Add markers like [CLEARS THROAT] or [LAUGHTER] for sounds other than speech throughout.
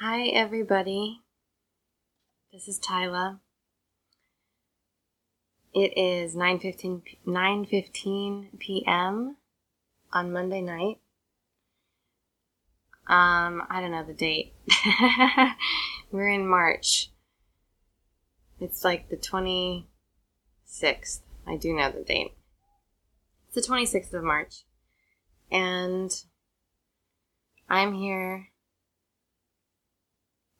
Hi, everybody. This is Tyla. It is 9.15, 9.15 p.m. on Monday night. Um, I don't know the date. [LAUGHS] We're in March. It's like the 26th. I do know the date. It's the 26th of March. And I'm here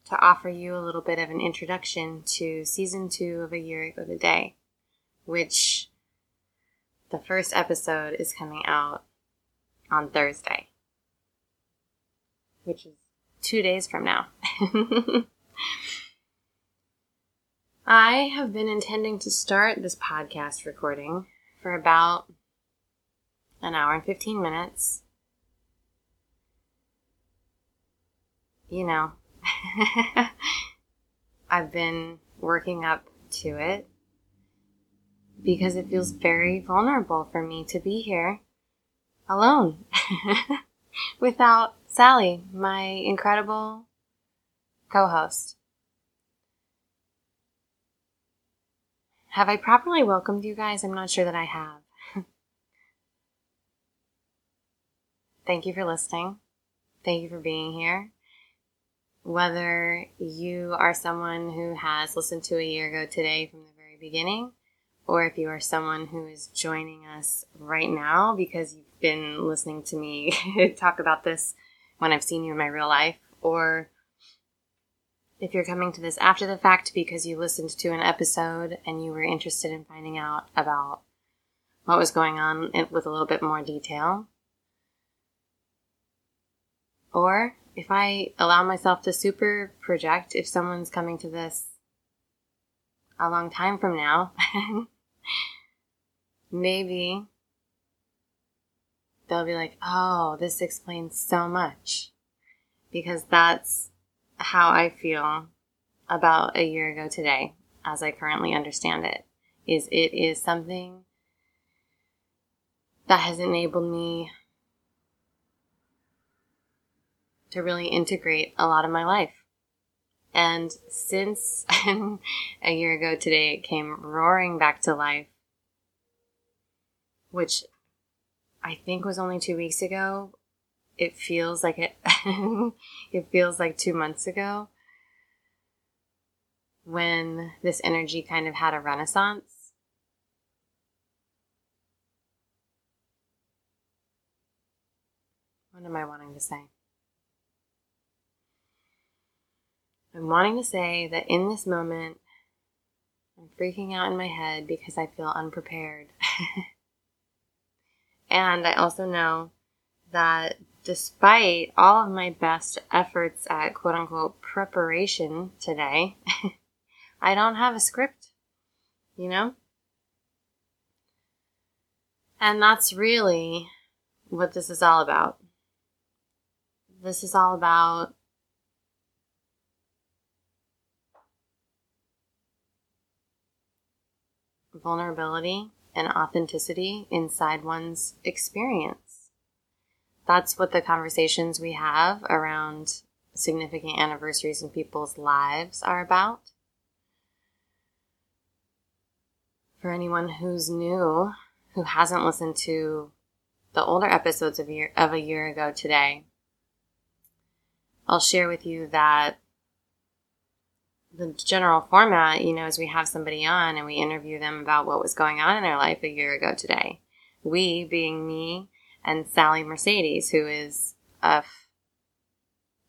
to offer you a little bit of an introduction to season two of A Year Ago Today, which the first episode is coming out on Thursday, which is two days from now. [LAUGHS] I have been intending to start this podcast recording for about an hour and 15 minutes. You know, [LAUGHS] I've been working up to it because it feels very vulnerable for me to be here alone [LAUGHS] without Sally, my incredible co host. Have I properly welcomed you guys? I'm not sure that I have. [LAUGHS] Thank you for listening. Thank you for being here whether you are someone who has listened to a year ago today from the very beginning, or if you are someone who is joining us right now because you've been listening to me [LAUGHS] talk about this when I've seen you in my real life, or if you're coming to this after the fact because you listened to an episode and you were interested in finding out about what was going on with a little bit more detail. Or if I allow myself to super project, if someone's coming to this a long time from now, [LAUGHS] maybe they'll be like, oh, this explains so much. Because that's how I feel about a year ago today, as I currently understand it, is it is something that has enabled me to really integrate a lot of my life. And since [LAUGHS] a year ago today, it came roaring back to life, which I think was only two weeks ago. It feels like it, [LAUGHS] it feels like two months ago when this energy kind of had a renaissance. What am I wanting to say? I'm wanting to say that in this moment, I'm freaking out in my head because I feel unprepared. [LAUGHS] and I also know that despite all of my best efforts at quote unquote preparation today, [LAUGHS] I don't have a script, you know? And that's really what this is all about. This is all about vulnerability and authenticity inside one's experience. That's what the conversations we have around significant anniversaries in people's lives are about. For anyone who's new, who hasn't listened to the older episodes of, year, of a year ago today, I'll share with you that the general format, you know, is we have somebody on and we interview them about what was going on in their life a year ago today. We being me and Sally Mercedes, who is a f-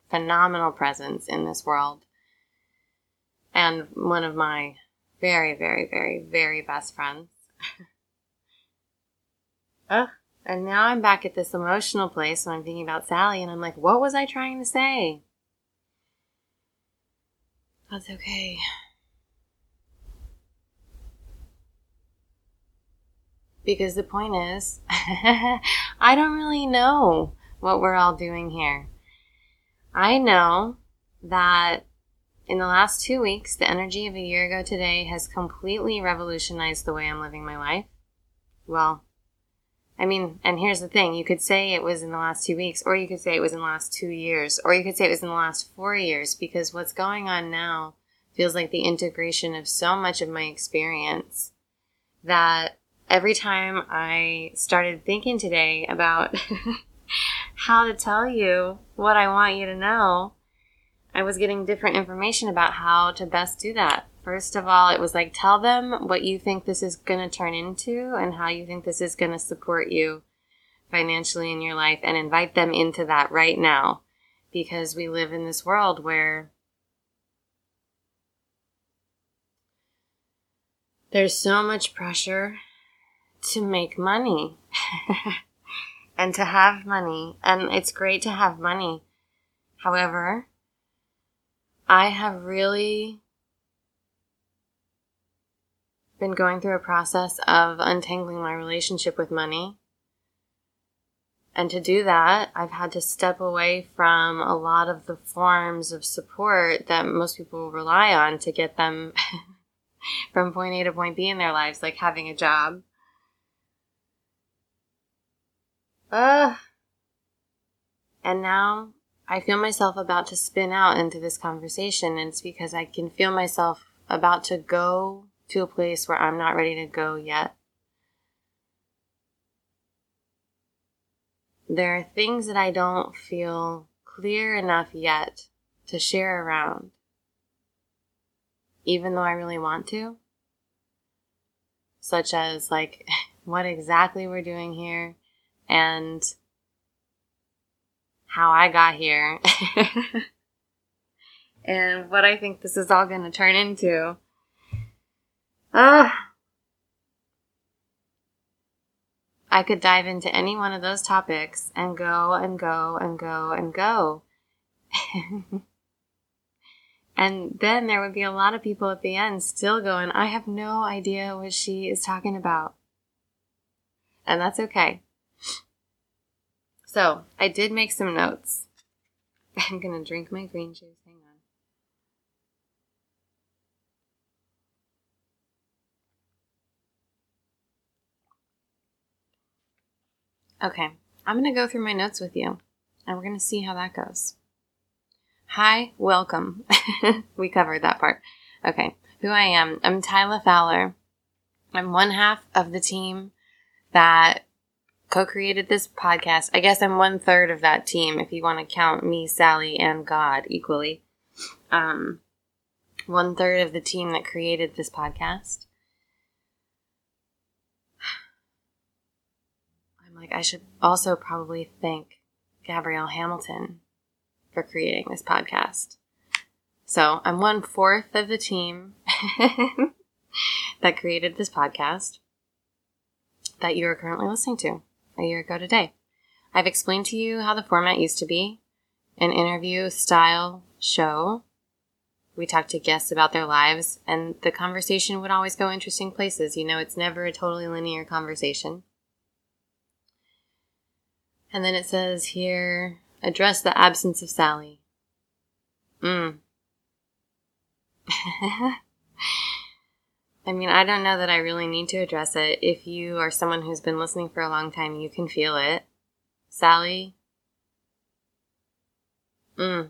phenomenal presence in this world and one of my very, very, very, very best friends. [LAUGHS] Ugh. And now I'm back at this emotional place when I'm thinking about Sally and I'm like, what was I trying to say? That's okay. Because the point is, [LAUGHS] I don't really know what we're all doing here. I know that in the last two weeks, the energy of a year ago today has completely revolutionized the way I'm living my life. Well, I mean, and here's the thing you could say it was in the last two weeks, or you could say it was in the last two years, or you could say it was in the last four years, because what's going on now feels like the integration of so much of my experience that every time I started thinking today about [LAUGHS] how to tell you what I want you to know, I was getting different information about how to best do that. First of all, it was like, tell them what you think this is going to turn into and how you think this is going to support you financially in your life and invite them into that right now. Because we live in this world where there's so much pressure to make money [LAUGHS] and to have money. And it's great to have money. However, I have really been going through a process of untangling my relationship with money. And to do that, I've had to step away from a lot of the forms of support that most people rely on to get them [LAUGHS] from point A to point B in their lives, like having a job. Uh, and now I feel myself about to spin out into this conversation, and it's because I can feel myself about to go to a place where I'm not ready to go yet. There are things that I don't feel clear enough yet to share around, even though I really want to. Such as, like, [LAUGHS] what exactly we're doing here and how I got here [LAUGHS] and what I think this is all going to turn into. Ah. I could dive into any one of those topics and go and go and go and go. [LAUGHS] and then there would be a lot of people at the end still going, I have no idea what she is talking about. And that's okay. So, I did make some notes. [LAUGHS] I'm going to drink my green juice. Okay, I'm going to go through my notes with you, and we're going to see how that goes. Hi, welcome. [LAUGHS] we covered that part. Okay, who I am. I'm Tyla Fowler. I'm one half of the team that co created this podcast. I guess I'm one third of that team if you want to count me, Sally, and God equally. Um, one third of the team that created this podcast. Like I should also probably thank Gabrielle Hamilton for creating this podcast. So I'm one fourth of the team [LAUGHS] that created this podcast that you are currently listening to a year ago today. I've explained to you how the format used to be an interview style show. We talked to guests about their lives, and the conversation would always go interesting places. You know, it's never a totally linear conversation. And then it says here, address the absence of Sally. Mm. [LAUGHS] I mean, I don't know that I really need to address it. If you are someone who's been listening for a long time, you can feel it. Sally. Mm.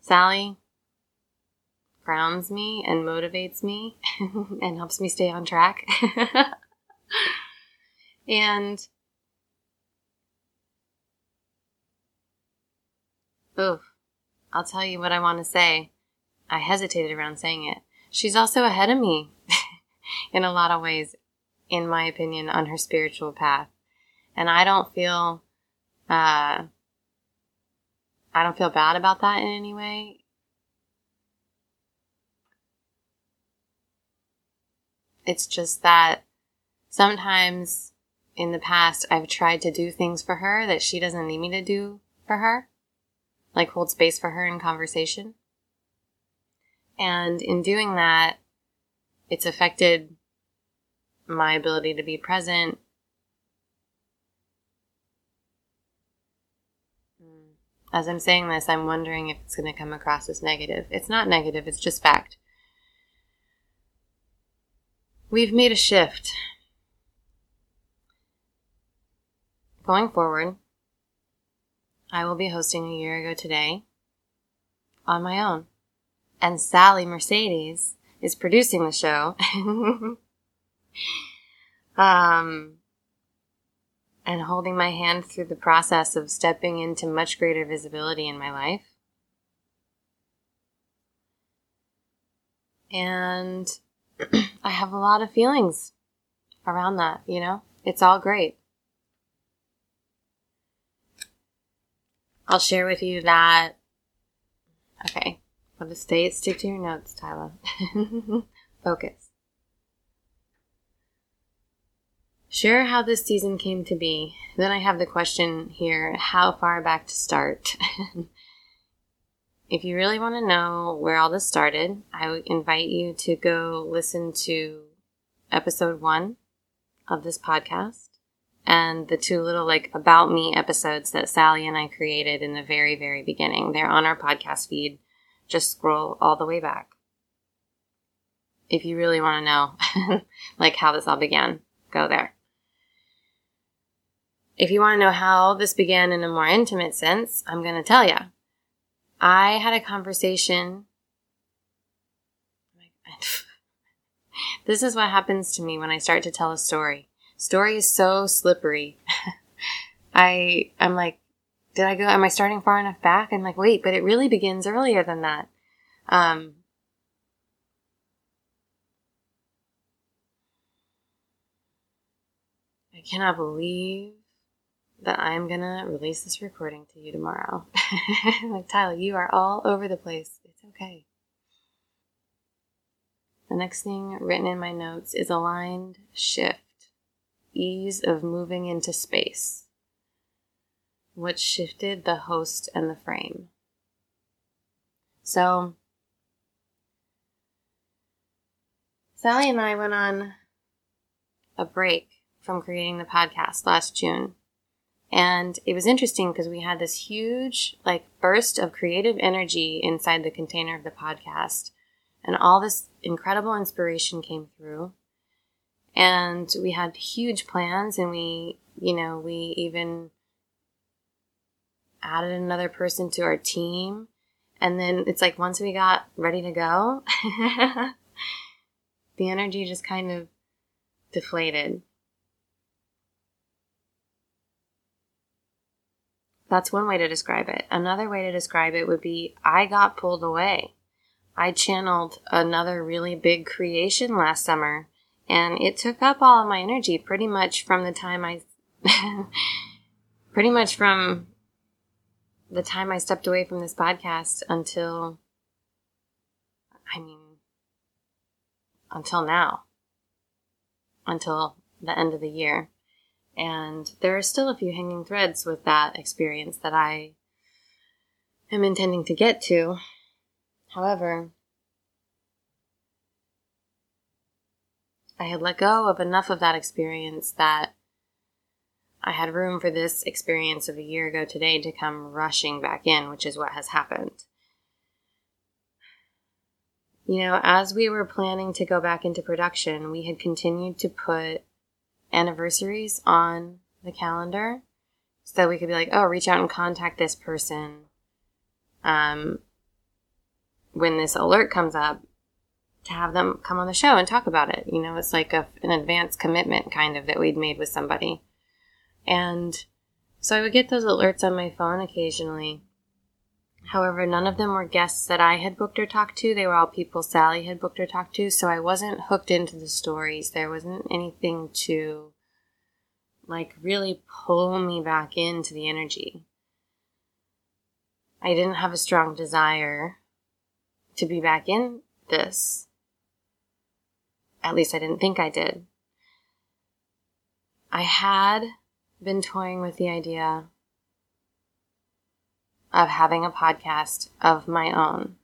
Sally grounds me and motivates me [LAUGHS] and helps me stay on track. [LAUGHS] and Oof. I'll tell you what I want to say. I hesitated around saying it. She's also ahead of me [LAUGHS] in a lot of ways, in my opinion, on her spiritual path. And I don't feel, uh, I don't feel bad about that in any way. It's just that sometimes in the past I've tried to do things for her that she doesn't need me to do for her like hold space for her in conversation. And in doing that, it's affected my ability to be present. As I'm saying this, I'm wondering if it's going to come across as negative. It's not negative, it's just fact. We've made a shift. going forward, I will be hosting a year ago today on my own. And Sally Mercedes is producing the show. [LAUGHS] um, and holding my hand through the process of stepping into much greater visibility in my life. And [CLEARS THROAT] I have a lot of feelings around that, you know? It's all great. I'll share with you that. Okay. I'll just stay, stick to your notes, Tyler. [LAUGHS] Focus. Share how this season came to be. Then I have the question here how far back to start? [LAUGHS] if you really want to know where all this started, I would invite you to go listen to episode one of this podcast and the two little like about me episodes that Sally and I created in the very, very beginning. They're on our podcast feed. Just scroll all the way back. If you really want to know [LAUGHS] like how this all began, go there. If you want to know how this began in a more intimate sense, I'm going to tell you. I had a conversation. [LAUGHS] this is what happens to me when I start to tell a story. Story is so slippery. [LAUGHS] I I'm like, did I go? Am I starting far enough back? I'm like, wait, but it really begins earlier than that. Um, I cannot believe that I'm gonna release this recording to you tomorrow. [LAUGHS] like, Tyler, you are all over the place. It's okay. The next thing written in my notes is aligned shift, ease of moving into space. What shifted the host and the frame? So, Sally and I went on a break from creating the podcast last June. And it was interesting because we had this huge, like, burst of creative energy inside the container of the podcast. And all this incredible inspiration came through. And we had huge plans, and we, you know, we even added another person to our team. And then it's like once we got ready to go, [LAUGHS] the energy just kind of deflated. That's one way to describe it. Another way to describe it would be I got pulled away. I channeled another really big creation last summer and it took up all of my energy pretty much from the time I [LAUGHS] pretty much from the time I stepped away from this podcast until I mean until now. Until the end of the year. And there are still a few hanging threads with that experience that I am intending to get to. However, I had let go of enough of that experience that I had room for this experience of a year ago today to come rushing back in, which is what has happened. You know, as we were planning to go back into production, we had continued to put anniversaries on the calendar so we could be like, oh, reach out and contact this person. Um, when this alert comes up, to have them come on the show and talk about it. You know, it's like a, an advanced commitment kind of that we'd made with somebody. And so I would get those alerts on my phone occasionally. However, none of them were guests that I had booked or talked to. They were all people Sally had booked or talked to. So I wasn't hooked into the stories. There wasn't anything to like really pull me back into the energy. I didn't have a strong desire to be back in this. At least I didn't think I did. I had been toying with the idea of having a podcast of my own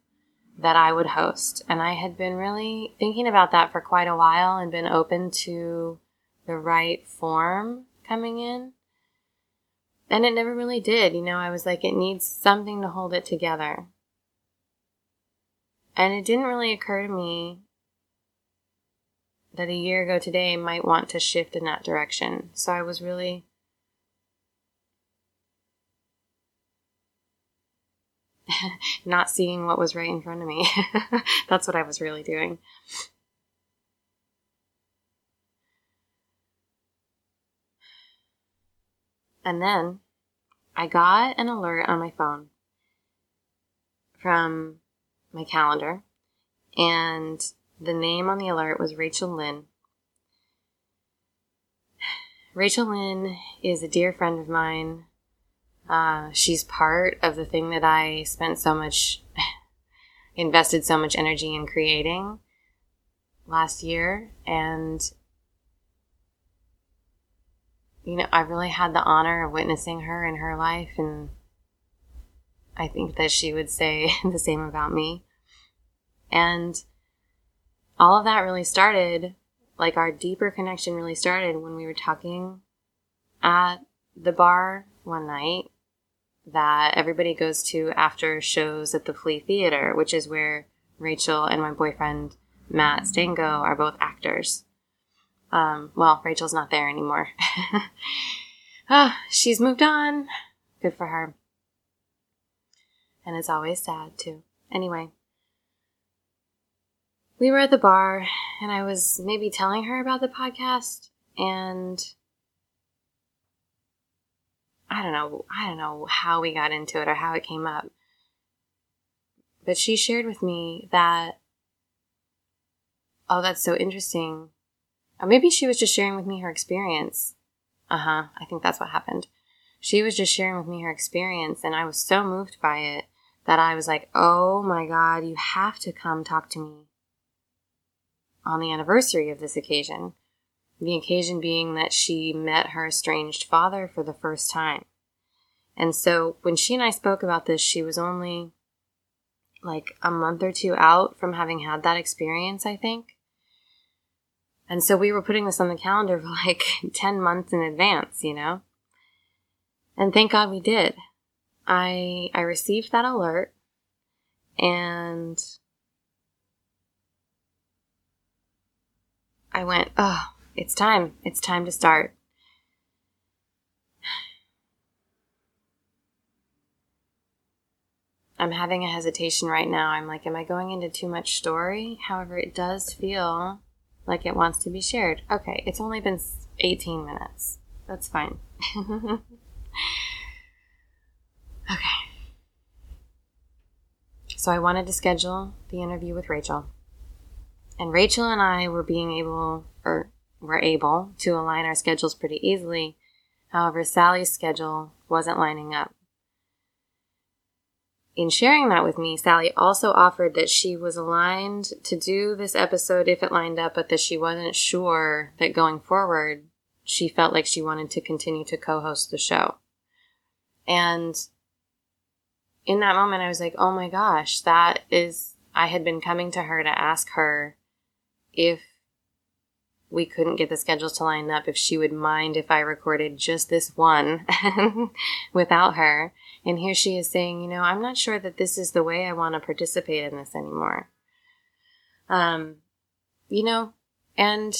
that I would host. And I had been really thinking about that for quite a while and been open to the right form coming in. And it never really did. You know, I was like, it needs something to hold it together. And it didn't really occur to me that a year ago today might want to shift in that direction. So I was really [LAUGHS] not seeing what was right in front of me. [LAUGHS] That's what I was really doing. And then I got an alert on my phone from my calendar, and the name on the alert was Rachel Lynn. Rachel Lynn is a dear friend of mine. Uh, she's part of the thing that I spent so much, [LAUGHS] invested so much energy in creating last year. And, you know, I really had the honor of witnessing her in her life. And I think that she would say [LAUGHS] the same about me. And all of that really started, like our deeper connection really started when we were talking at the bar one night that everybody goes to after shows at the Flea Theater, which is where Rachel and my boyfriend Matt Stango are both actors. Um, well, Rachel's not there anymore. oh, [LAUGHS] she's moved on. Good for her. And it's always sad, too. Anyway, we were at the bar and I was maybe telling her about the podcast and I don't know, I don't know how we got into it or how it came up. But she shared with me that oh, that's so interesting. Or maybe she was just sharing with me her experience. Uh-huh, I think that's what happened. She was just sharing with me her experience and I was so moved by it that I was like, "Oh my god, you have to come talk to me." On the anniversary of this occasion, the occasion being that she met her estranged father for the first time. And so when she and I spoke about this, she was only like a month or two out from having had that experience, I think. And so we were putting this on the calendar [LAUGHS] for like 10 months in advance, you know? And thank God we did. I I received that alert and I went, oh, it's time. It's time to start. I'm having a hesitation right now. I'm like, am I going into too much story? However, it does feel like it wants to be shared. Okay, it's only been 18 minutes. That's fine. [LAUGHS] okay. So I wanted to schedule the interview with Rachel. And Rachel and I were being able, or were able, to align our schedules pretty easily. However, Sally's schedule wasn't lining up. In sharing that with me, Sally also offered that she was aligned to do this episode if it lined up, but that she wasn't sure that going forward, she felt like she wanted to continue to co host the show. And in that moment, I was like, oh my gosh, that is, I had been coming to her to ask her if we couldn't get the schedules to line up, if she would mind if I recorded just this one [LAUGHS] without her. And here she is saying, you know, I'm not sure that this is the way I want to participate in this anymore. Um, you know, and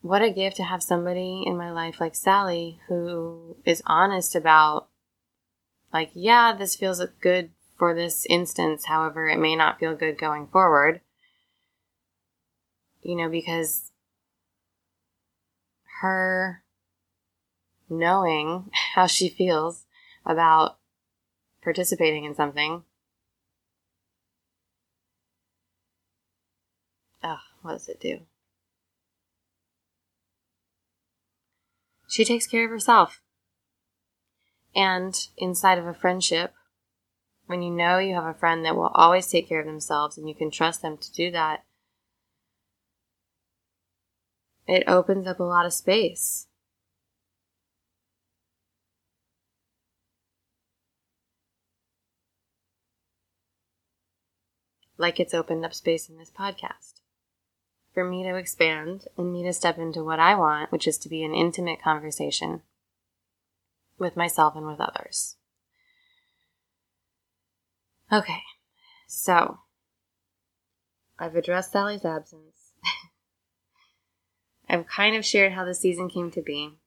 what a gift to have somebody in my life like Sally who is honest about, like, yeah, this feels good for this instance. However, it may not feel good going forward you know, because her knowing [LAUGHS] how she feels about participating in something. Oh, what does it do? She takes care of herself. And inside of a friendship, when you know you have a friend that will always take care of themselves and you can trust them to do that, it opens up a lot of space. Like it's opened up space in this podcast. For me to expand and me to step into what I want, which is to be an intimate conversation with myself and with others. Okay, so I've addressed Sally's absence. I've kind of shared how the season came to be.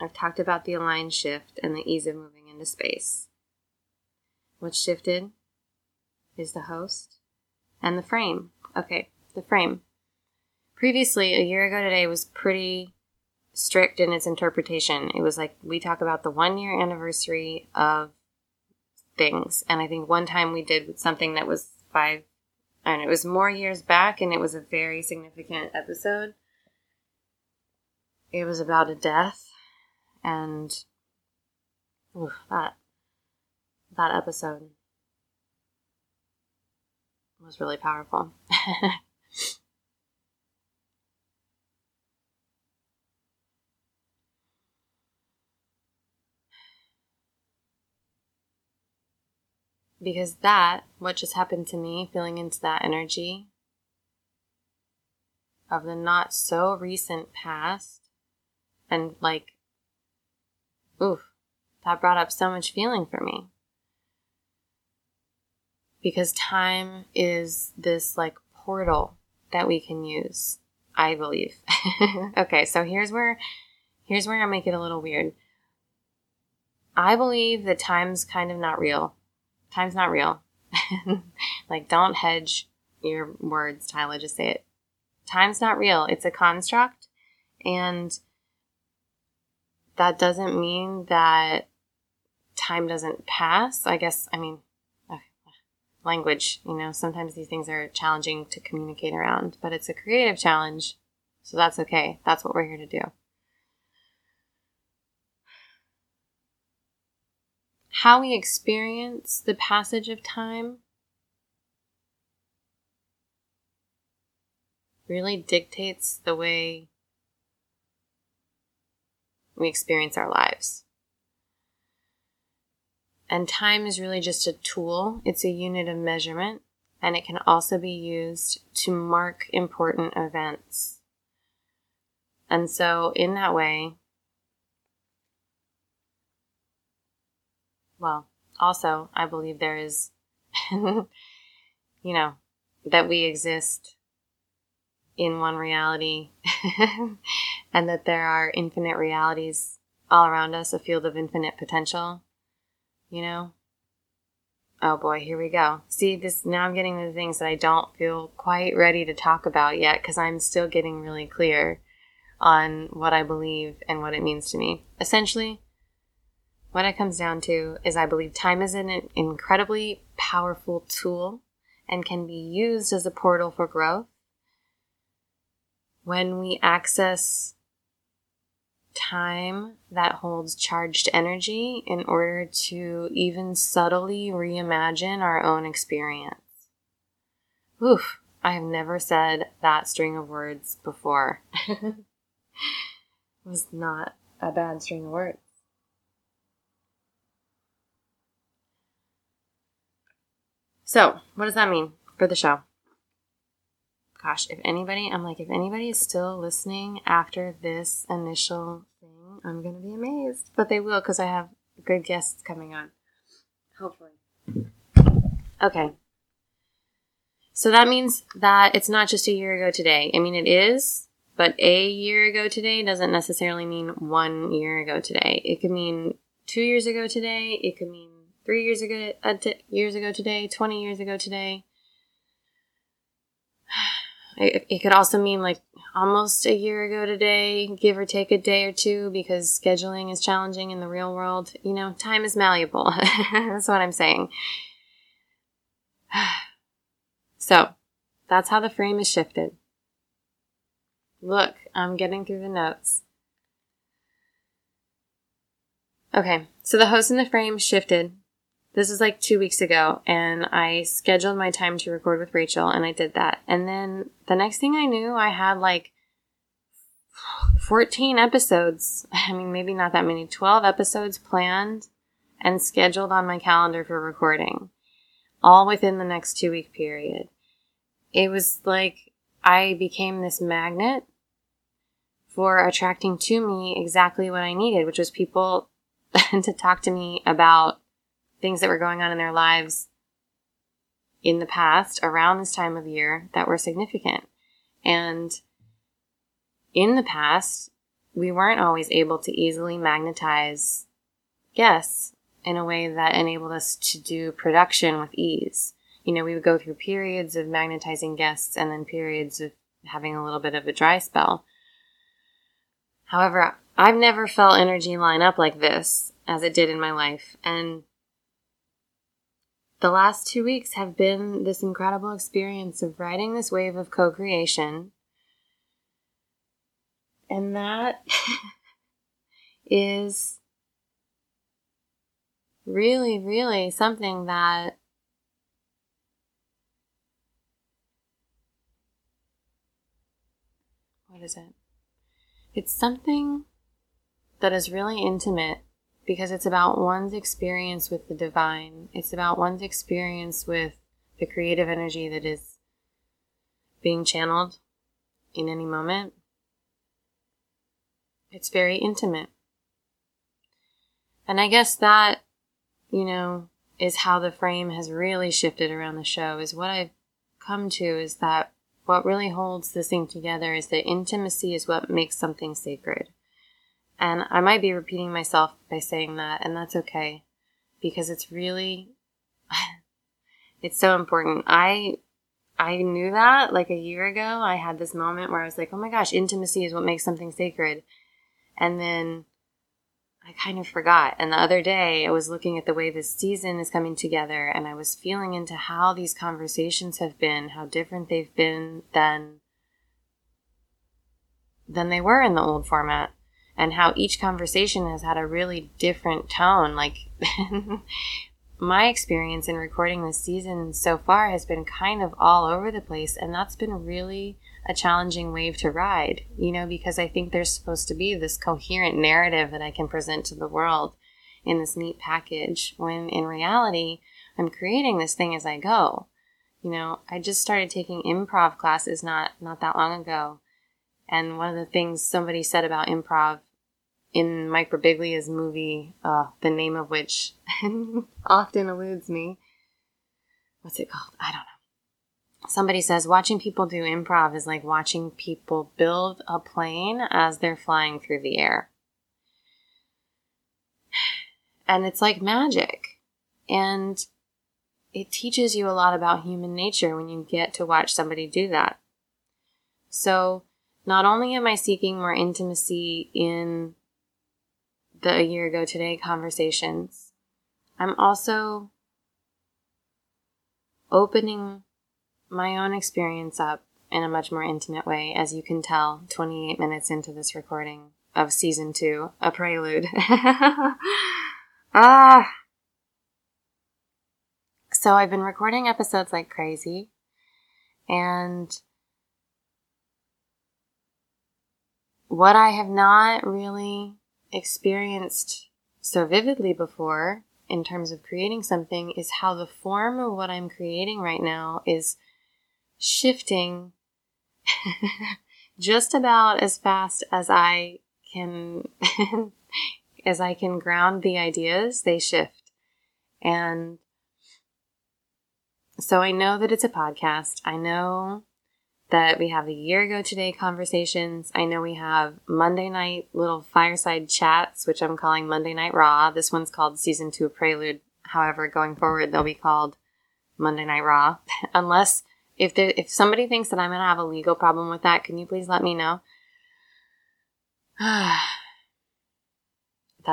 I've talked about the aligned shift and the ease of moving into space. what shifted is the host and the frame. Okay, the frame. Previously, a year ago today was pretty strict in its interpretation. It was like we talk about the one year anniversary of things. And I think one time we did something that was five, and it was more years back, and it was a very significant episode. It was about a death, and oof, that that episode was really powerful. [LAUGHS] because that, what just happened to me, feeling into that energy of the not so recent past, and like, oof, that brought up so much feeling for me. Because time is this like portal that we can use, I believe. [LAUGHS] okay, so here's where here's where I make it a little weird. I believe that time's kind of not real time's not real. [LAUGHS] like, don't hedge your words, Tyler. Just say it. Time's not real. It's a construct. And that doesn't mean that time doesn't pass. I guess, I mean, language, you know, sometimes these things are challenging to communicate around, but it's a creative challenge. So that's okay. That's what we're here to do. how we experience the passage of time really dictates the way we experience our lives. And time is really just a tool, it's a unit of measurement, and it can also be used to mark important events. And so, in that way, well, also, I believe there is, [LAUGHS] you know, that we exist in one reality [LAUGHS] and that there are infinite realities all around us, a field of infinite potential, you know? Oh boy, here we go. See, this now I'm getting the things that I don't feel quite ready to talk about yet because I'm still getting really clear on what I believe and what it means to me. Essentially, what it comes down to is I believe time is an incredibly powerful tool and can be used as a portal for growth. When we access time that holds charged energy in order to even subtly reimagine our own experience. Oof, I have never said that string of words before. [LAUGHS] it was not a bad string of words. So, what does that mean for the show? Gosh, if anybody, I'm like, if anybody is still listening after this initial thing, I'm going to be amazed. But they will because I have good guests coming on. Hopefully. Okay. So that means that it's not just a year ago today. I mean, it is, but a year ago today doesn't necessarily mean one year ago today. It could mean two years ago today. It could mean three years ago, uh, t- years ago today, 20 years ago today. [SIGHS] It, it could also mean like almost a year ago today, give or take a day or two, because scheduling is challenging in the real world. You know, time is malleable. [LAUGHS] that's what I'm saying. [SIGHS] so, that's how the frame is shifted. Look, I'm getting through the notes. Okay, so the host in the frame shifted this was like two weeks ago, and I scheduled my time to record with Rachel, and I did that. And then the next thing I knew, I had like 14 episodes. [LAUGHS] I mean, maybe not that many, 12 episodes planned and scheduled on my calendar for recording, all within the next two week period. It was like I became this magnet for attracting to me exactly what I needed, which was people [LAUGHS] to talk to me about things that were going on in their lives in the past around this time of year that were significant. And in the past, we weren't always able to easily magnetize guests in a way that enabled us to do production with ease. You know, we would go through periods of magnetizing guests and then periods of having a little bit of a dry spell. However, I've never felt energy line up like this as it did in my life. And the last two weeks have been this incredible experience of riding this wave of co creation. And that [LAUGHS] is really, really something that what is it? It's something that is really intimate because it's about one's experience with the divine. It's about one's experience with the creative energy that is being channeled in any moment. It's very intimate. And I guess that, you know, is how the frame has really shifted around the show, is what I've come to is that what really holds this thing together is that intimacy is what makes something sacred. And I might be repeating myself by saying that, and that's okay because it's really [SIGHS] it's so important. I I knew that like a year ago. I had this moment where I was like, "Oh my gosh, intimacy is what makes something sacred." And then I kind of forgot. And the other day, I was looking at the way this season is coming together, and I was feeling into how these conversations have been, how different they've been than than they were in the old format, and how each conversation has had a really different tone. Like [LAUGHS] my experience in recording this season so far has been kind of all over the place, and that's been really a challenging wave to ride, you know, because I think there's supposed to be this coherent narrative that I can present to the world in this neat package when in reality, I'm creating this thing as I go. You know, I just started taking improv classes not not that long ago. And one of the things somebody said about improv in Mike Birbiglia's movie, uh, the name of which [LAUGHS] often eludes me. What's it called? I don't know somebody says watching people do improv is like watching people build a plane as they're flying through the air. And it's like magic. And it teaches you a lot about human nature when you get to watch somebody do that. So, not only am I seeking more intimacy in the a year ago today conversations, I'm also opening my own experience up in a much more intimate way, as you can tell 28 minutes into this recording of season two, a prelude. [LAUGHS] ah! So I've been recording episodes like crazy, and what I have not really experienced so vividly before in terms of creating something is how the form of what I'm creating right now is shifting [LAUGHS] just about as fast as I can [LAUGHS] as I can ground the ideas, they shift. And so I know that it's a podcast. I know that we have a year ago today conversations. I know we have Monday night little fireside chats, which I'm calling Monday Night Raw. This one's called Season 2 Prelude. However, going forward, they'll be called Monday Night Raw. [LAUGHS] Unless if there, if somebody thinks that I'm going to have a legal problem with that, can you please let me know? [SIGHS] that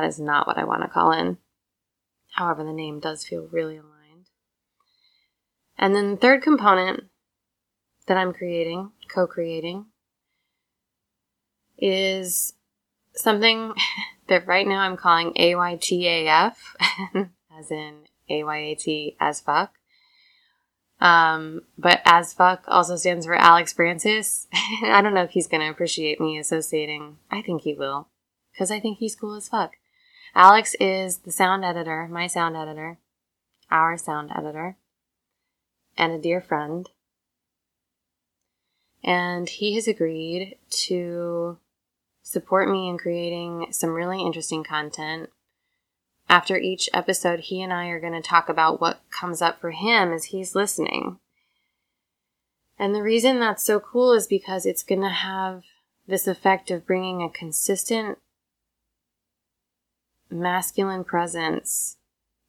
is not what I want to call in. However, the name does feel really aligned. And then the third component that I'm creating, co creating, is something [LAUGHS] that right now I'm calling AYTAF, [LAUGHS] as in AYAT as fuck. Um, but as fuck also stands for Alex Francis. [LAUGHS] I don't know if he's gonna appreciate me associating. I think he will. Cause I think he's cool as fuck. Alex is the sound editor, my sound editor, our sound editor, and a dear friend. And he has agreed to support me in creating some really interesting content after each episode, he and I are going to talk about what comes up for him as he's listening. And the reason that's so cool is because it's going to have this effect of bringing a consistent masculine presence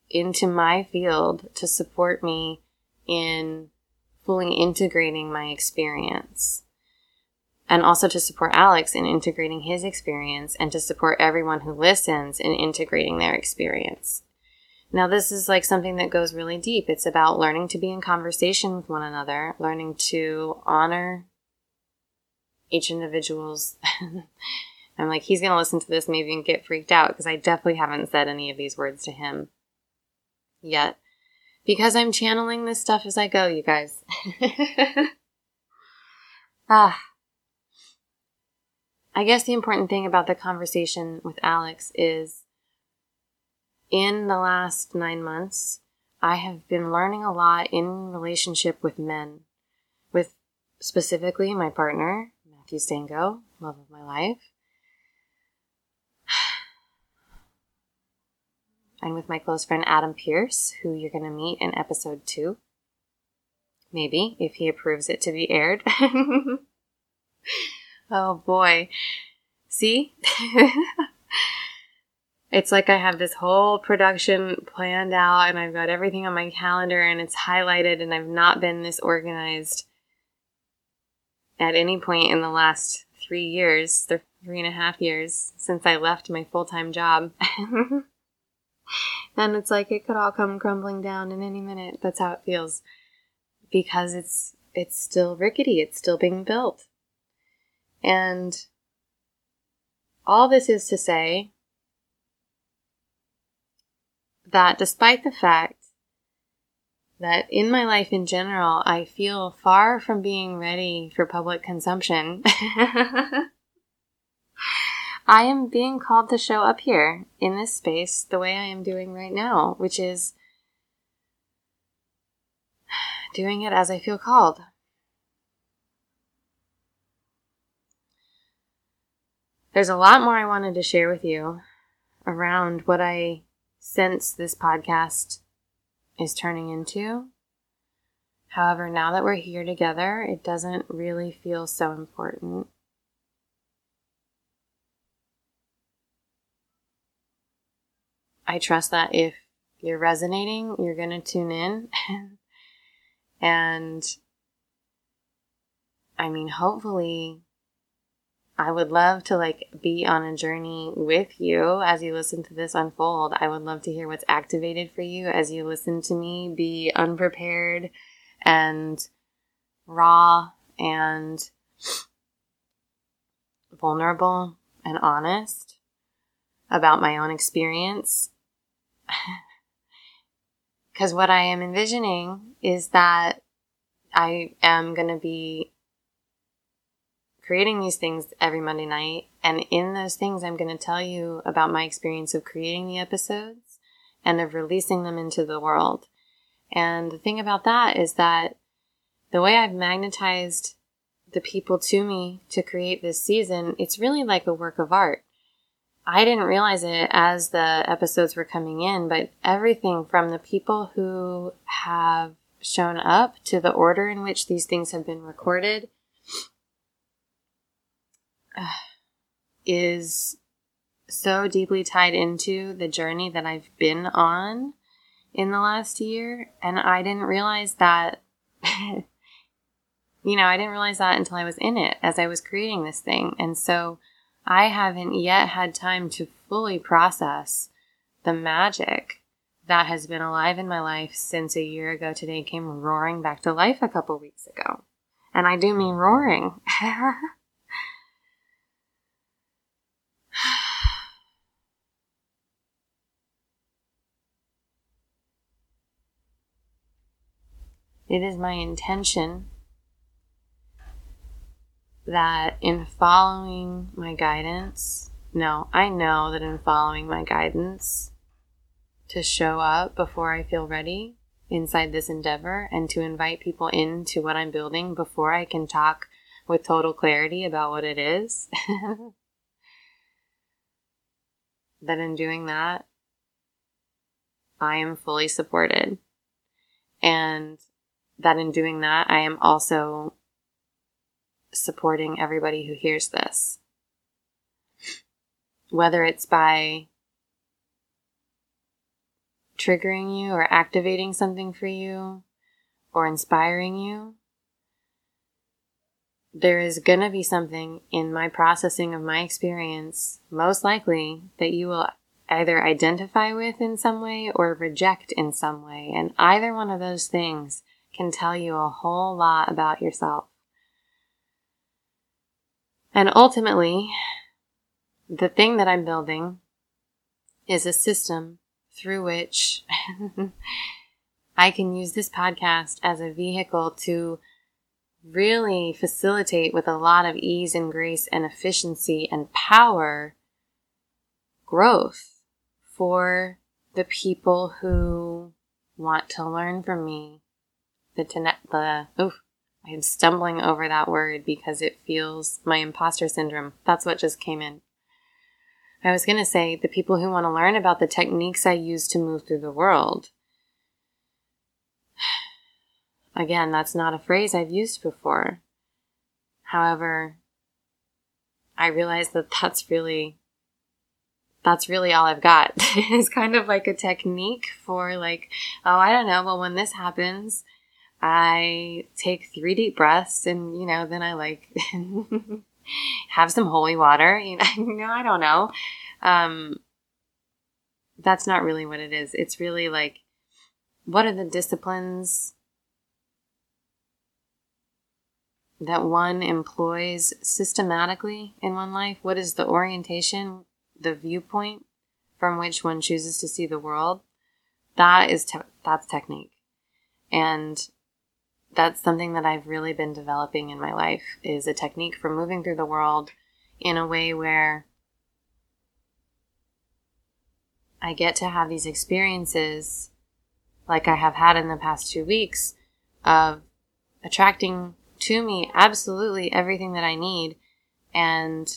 into my field to support me in fully integrating my experience. And also to support Alex in integrating his experience and to support everyone who listens in integrating their experience. Now, this is like something that goes really deep. It's about learning to be in conversation with one another, learning to honor each individual's. [LAUGHS] I'm like, he's going to listen to this maybe and get freaked out because I definitely haven't said any of these words to him yet. Because I'm channeling this stuff as I go, you guys. [LAUGHS] ah. I guess the important thing about the conversation with Alex is in the last nine months, I have been learning a lot in relationship with men, with specifically my partner, Matthew Stango, love of my life, and with my close friend Adam Pierce, who you're going to meet in episode two. Maybe, if he approves it to be aired. [LAUGHS] oh boy. See? [LAUGHS] it's like I have this whole production planned out and I've got everything on my calendar and it's highlighted and I've not been this organized at any point in the last three years, the three and a half years since I left my full time job. [LAUGHS] and it's like it could all come crumbling down in any minute. That's how it feels. Because it's it's still rickety, it's still being built. And all this is to say that despite the fact that in my life in general, I feel far from being ready for public consumption, [LAUGHS] I am being called to show up here in this space the way I am doing right now, which is doing it as I feel called. There's a lot more I wanted to share with you around what I sense this podcast is turning into. However, now that we're here together, it doesn't really feel so important. I trust that if you're resonating, you're going to tune in. [LAUGHS] and I mean, hopefully, I would love to like be on a journey with you as you listen to this unfold. I would love to hear what's activated for you as you listen to me be unprepared and raw and vulnerable and honest about my own experience. [LAUGHS] Because what I am envisioning is that I am going to be creating these things every Monday night. And in those things, I'm going to tell you about my experience of creating the episodes and of releasing them into the world. And the thing about that is that the way I've magnetized the people to me to create this season, it's really like a work of art. I didn't realize it as the episodes were coming in, but everything from the people who have shown up to the order in which these things have been recorded [SIGHS] is so deeply tied into the journey that I've been on in the last year. And I didn't realize that, [LAUGHS] you know, I didn't realize that until I was in it as I was creating this thing. And so I haven't yet had time to fully process the magic that has been alive in my life since a year ago today came roaring back to life a couple weeks ago. And I do mean roaring. [SIGHS] It is my intention that in following my guidance, no, I know that in following my guidance to show up before I feel ready inside this endeavor and to invite people into what I'm building before I can talk with total clarity about what it is. [LAUGHS] that in doing that, I am fully supported. And that in doing that, I am also supporting everybody who hears this. Whether it's by triggering you or activating something for you or inspiring you, there is going to be something in my processing of my experience, most likely, that you will either identify with in some way or reject in some way. And either one of those things can tell you a whole lot about yourself. And ultimately, the thing that I'm building is a system through which [LAUGHS] I can use this podcast as a vehicle to really facilitate with a lot of ease and grace and efficiency and power growth for the people who want to learn from me. The, the, oof, I'm stumbling over that word because it feels my imposter syndrome. That's what just came in. I was going to say the people who want to learn about the techniques I use to move through the world. [SIGHS] Again, that's not a phrase I've used before. However, I realize that that's really that's really all I've got. [LAUGHS] it's kind of like a technique for like, oh, I don't know, well when this happens, I take three deep breaths and you know, then I like [LAUGHS] have some holy water. [LAUGHS] You know, I don't know. Um, that's not really what it is. It's really like, what are the disciplines that one employs systematically in one life? What is the orientation, the viewpoint from which one chooses to see the world? That is te- that's technique, and that's something that I've really been developing in my life is a technique for moving through the world in a way where I get to have these experiences like I have had in the past two weeks of attracting to me absolutely everything that I need and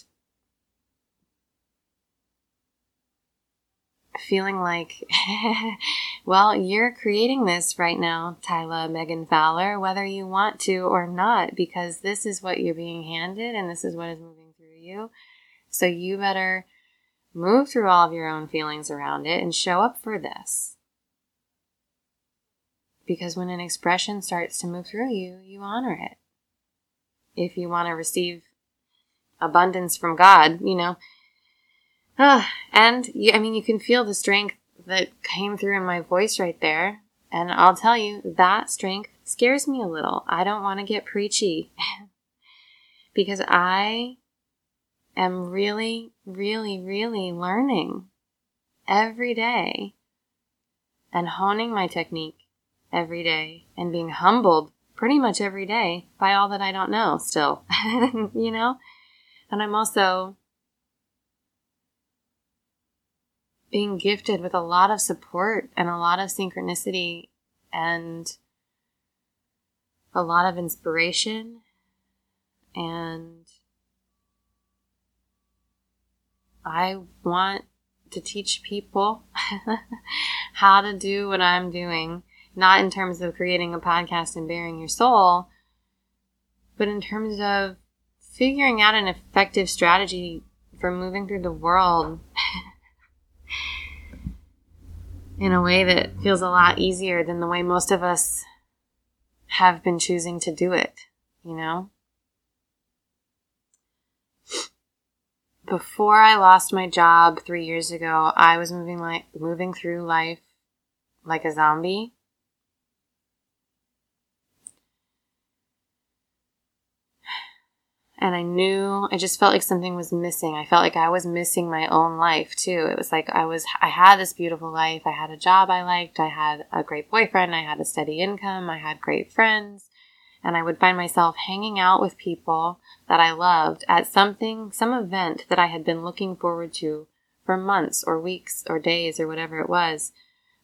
feeling like, [LAUGHS] well, you're creating this right now, Tyla Megan Fowler, whether you want to or not, because this is what you're being handed and this is what is moving through you. So you better move through all of your own feelings around it and show up for this. Because when an expression starts to move through you, you honor it. If you want to receive abundance from God, you know, uh, and you, I mean, you can feel the strength that came through in my voice right there. And I'll tell you, that strength scares me a little. I don't want to get preachy [LAUGHS] because I am really, really, really learning every day and honing my technique every day and being humbled pretty much every day by all that I don't know still, [LAUGHS] you know? And I'm also being gifted with a lot of support and a lot of synchronicity and a lot of inspiration and I want to teach people [LAUGHS] how to do what I'm doing, not in terms of creating a podcast and bearing your soul, but in terms of figuring out an effective strategy for moving through the world [LAUGHS] in a way that feels a lot easier than the way most of us have been choosing to do it, you know? Before I lost my job 3 years ago, I was moving like moving through life like a zombie. And I knew I just felt like something was missing. I felt like I was missing my own life too. It was like I was I had this beautiful life. I had a job I liked. I had a great boyfriend. I had a steady income. I had great friends. And I would find myself hanging out with people that I loved at something, some event that I had been looking forward to for months or weeks or days or whatever it was.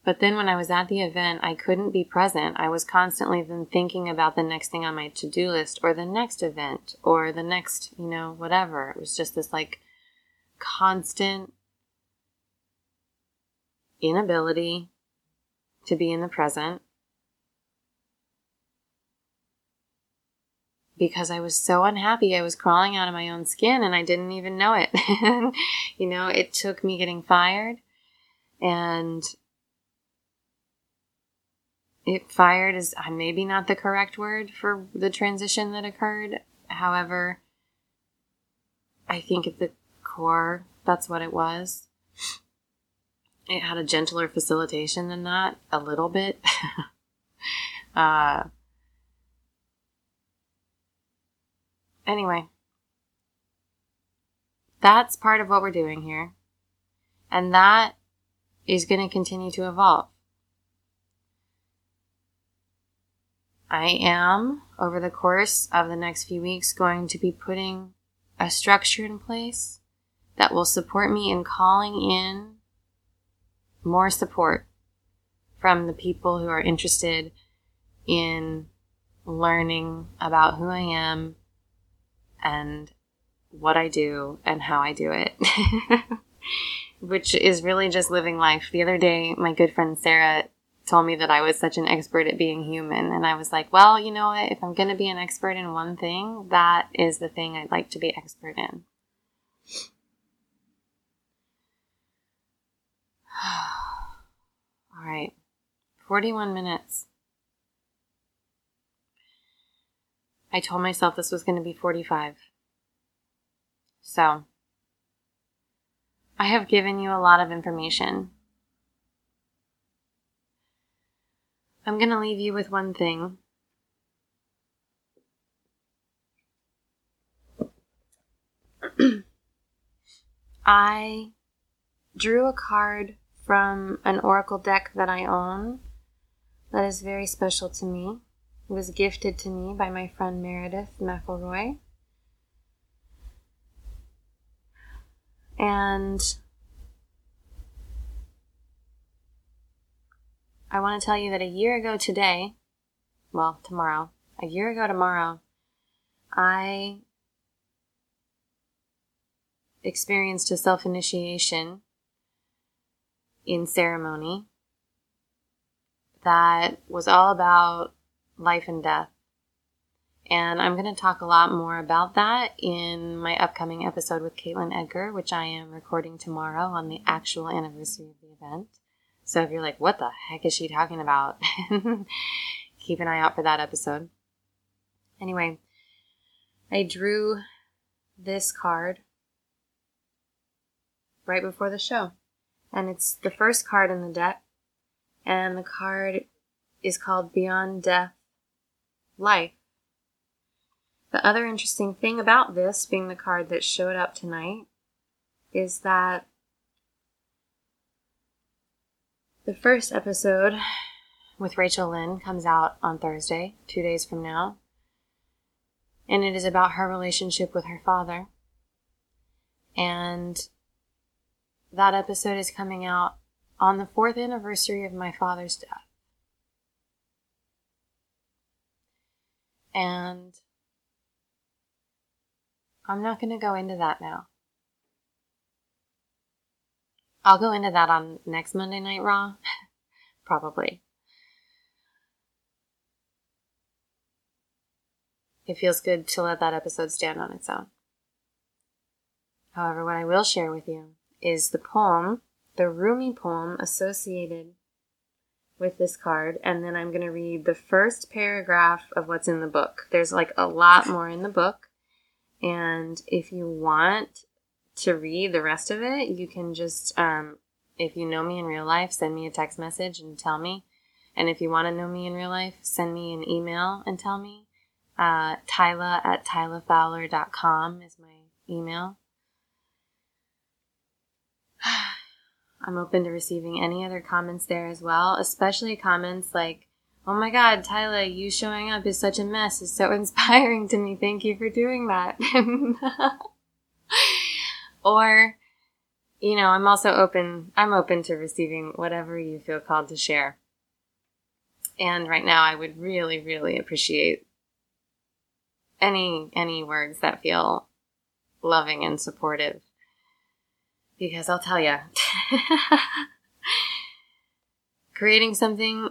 But then when I was at the event, I couldn't be present. I was constantly then thinking about the next thing on my to do list or the next event or the next, you know, whatever. It was just this like constant inability to be in the present because I was so unhappy. I was crawling out of my own skin and I didn't even know it. [LAUGHS] you know, it took me getting fired and it fired is uh, maybe not the correct word for the transition that occurred. However, I think at the core, that's what it was. It had a gentler facilitation than that, a little bit. [LAUGHS] uh, anyway, that's part of what we're doing here. And that is going to continue to evolve. I am, over the course of the next few weeks, going to be putting a structure in place that will support me in calling in more support from the people who are interested in learning about who I am and what I do and how I do it. [LAUGHS] Which is really just living life. The other day, my good friend Sarah told me that I was such an expert at being human. And I was like, well, you know what? If I'm going to be an expert in one thing, that is the thing I'd like to be expert in. [SIGHS] All right. 41 minutes. I told myself this was going to be 45. So, I have given you a lot of information. I'm going to leave you with one thing. [CLEARS THROAT] I drew a card from an oracle deck that I own that is very special to me. It was gifted to me by my friend Meredith McElroy. And I want to tell you that a year ago today, well, tomorrow, a year ago tomorrow, I experienced a self initiation in ceremony that was all about life and death. And I'm going to talk a lot more about that in my upcoming episode with Caitlin Edgar, which I am recording tomorrow on the actual anniversary of the event. So if you're like, what the heck is she talking about? [LAUGHS] Keep an eye out for that episode. Anyway, I drew this card right before the show. And it's the first card in the deck. And the card is called Beyond Death Life. The other interesting thing about this, being the card that showed up tonight, is that the first episode with Rachel Lynn comes out on Thursday, two days from now. And it is about her relationship with her father. And that episode is coming out on the fourth anniversary of my father's death. And I'm not going to go into that now. I'll go into that on next Monday Night Raw. [LAUGHS] Probably. It feels good to let that episode stand on its own. However, what I will share with you is the poem, the Rumi poem associated with this card, and then I'm going to read the first paragraph of what's in the book. There's like a lot more in the book, and if you want to read the rest of it, you can just, um, if you know me in real life, send me a text message and tell me. And if you want to know me in real life, send me an email and tell me. Uh, Tyla at tylafowler.com is my email. [SIGHS] I'm open to receiving any other comments there as well, especially comments like, Oh my god, Tyla, you showing up is such a mess. It's so [LAUGHS] inspiring to me. Thank you for doing that. [LAUGHS] or, you know, I'm also open, I'm open to receiving whatever you feel called to share. And right now I would really, really appreciate any, any words that feel loving and supportive. Because I'll tell you, [LAUGHS] creating something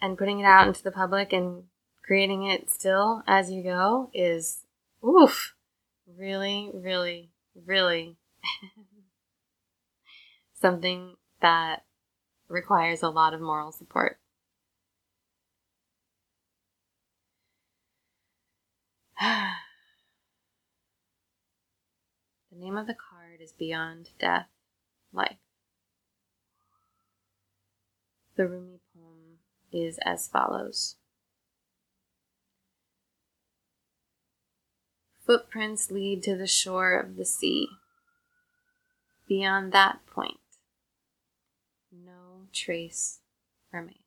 and putting it out into the public and creating it still as you go is oof really really really [LAUGHS] something that requires a lot of moral support. [SIGHS] the name of the card is Beyond Death Life. The Rumi poem is as follows. Footprints lead to the shore of the sea. Beyond that point, no trace remains.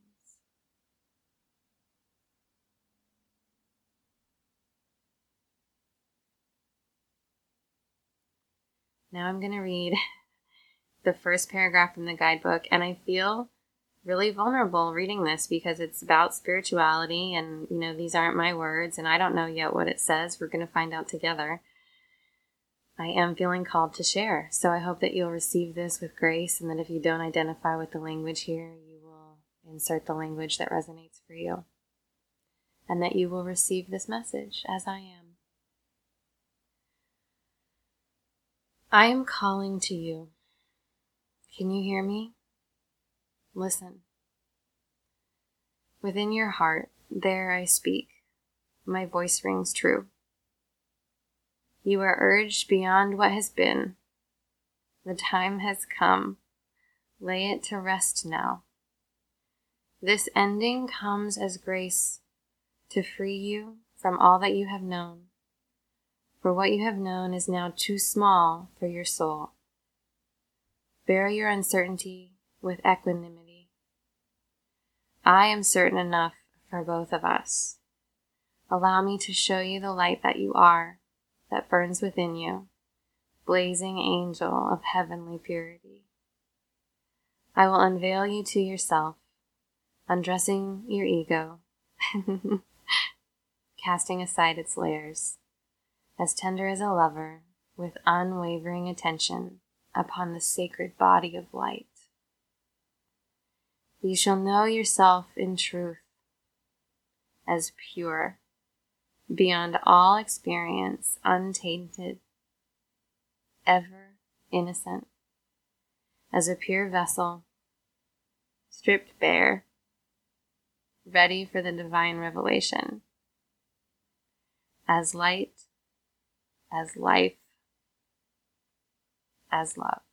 Now I'm going to read [LAUGHS] the first paragraph from the guidebook, and I feel really vulnerable reading this because it's about spirituality and you know these aren't my words and I don't know yet what it says. We're going to find out together. I am feeling called to share. So I hope that you'll receive this with grace and that if you don't identify with the language here, you will insert the language that resonates for you. And that you will receive this message as I am. I am calling to you. Can you hear me? Listen. Within your heart, there I speak. My voice rings true. You are urged beyond what has been. The time has come. Lay it to rest now. This ending comes as grace to free you from all that you have known. For what you have known is now too small for your soul. Bear your uncertainty with equanimity I am certain enough for both of us. Allow me to show you the light that you are, that burns within you, blazing angel of heavenly purity. I will unveil you to yourself, undressing your ego, [LAUGHS] casting aside its layers, as tender as a lover, with unwavering attention upon the sacred body of light. You shall know yourself in truth as pure, beyond all experience, untainted, ever innocent, as a pure vessel, stripped bare, ready for the divine revelation, as light, as life, as love.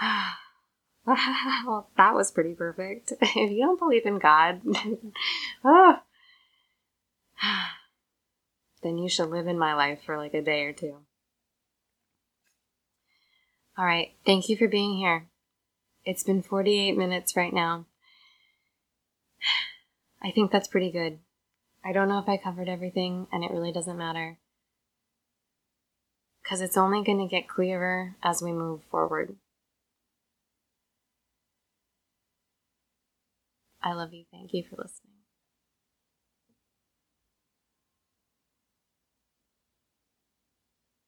[SIGHS] well, that was pretty perfect. [LAUGHS] If you don't believe in God, [LAUGHS] oh, [SIGHS] then you should live in my life for like a day or two. All right. Thank you for being here. It's been 48 minutes right now. [SIGHS] I think that's pretty good. I don't know if I covered everything, and it really doesn't matter. Because it's only going to get clearer as we move forward. I love you. Thank you for listening.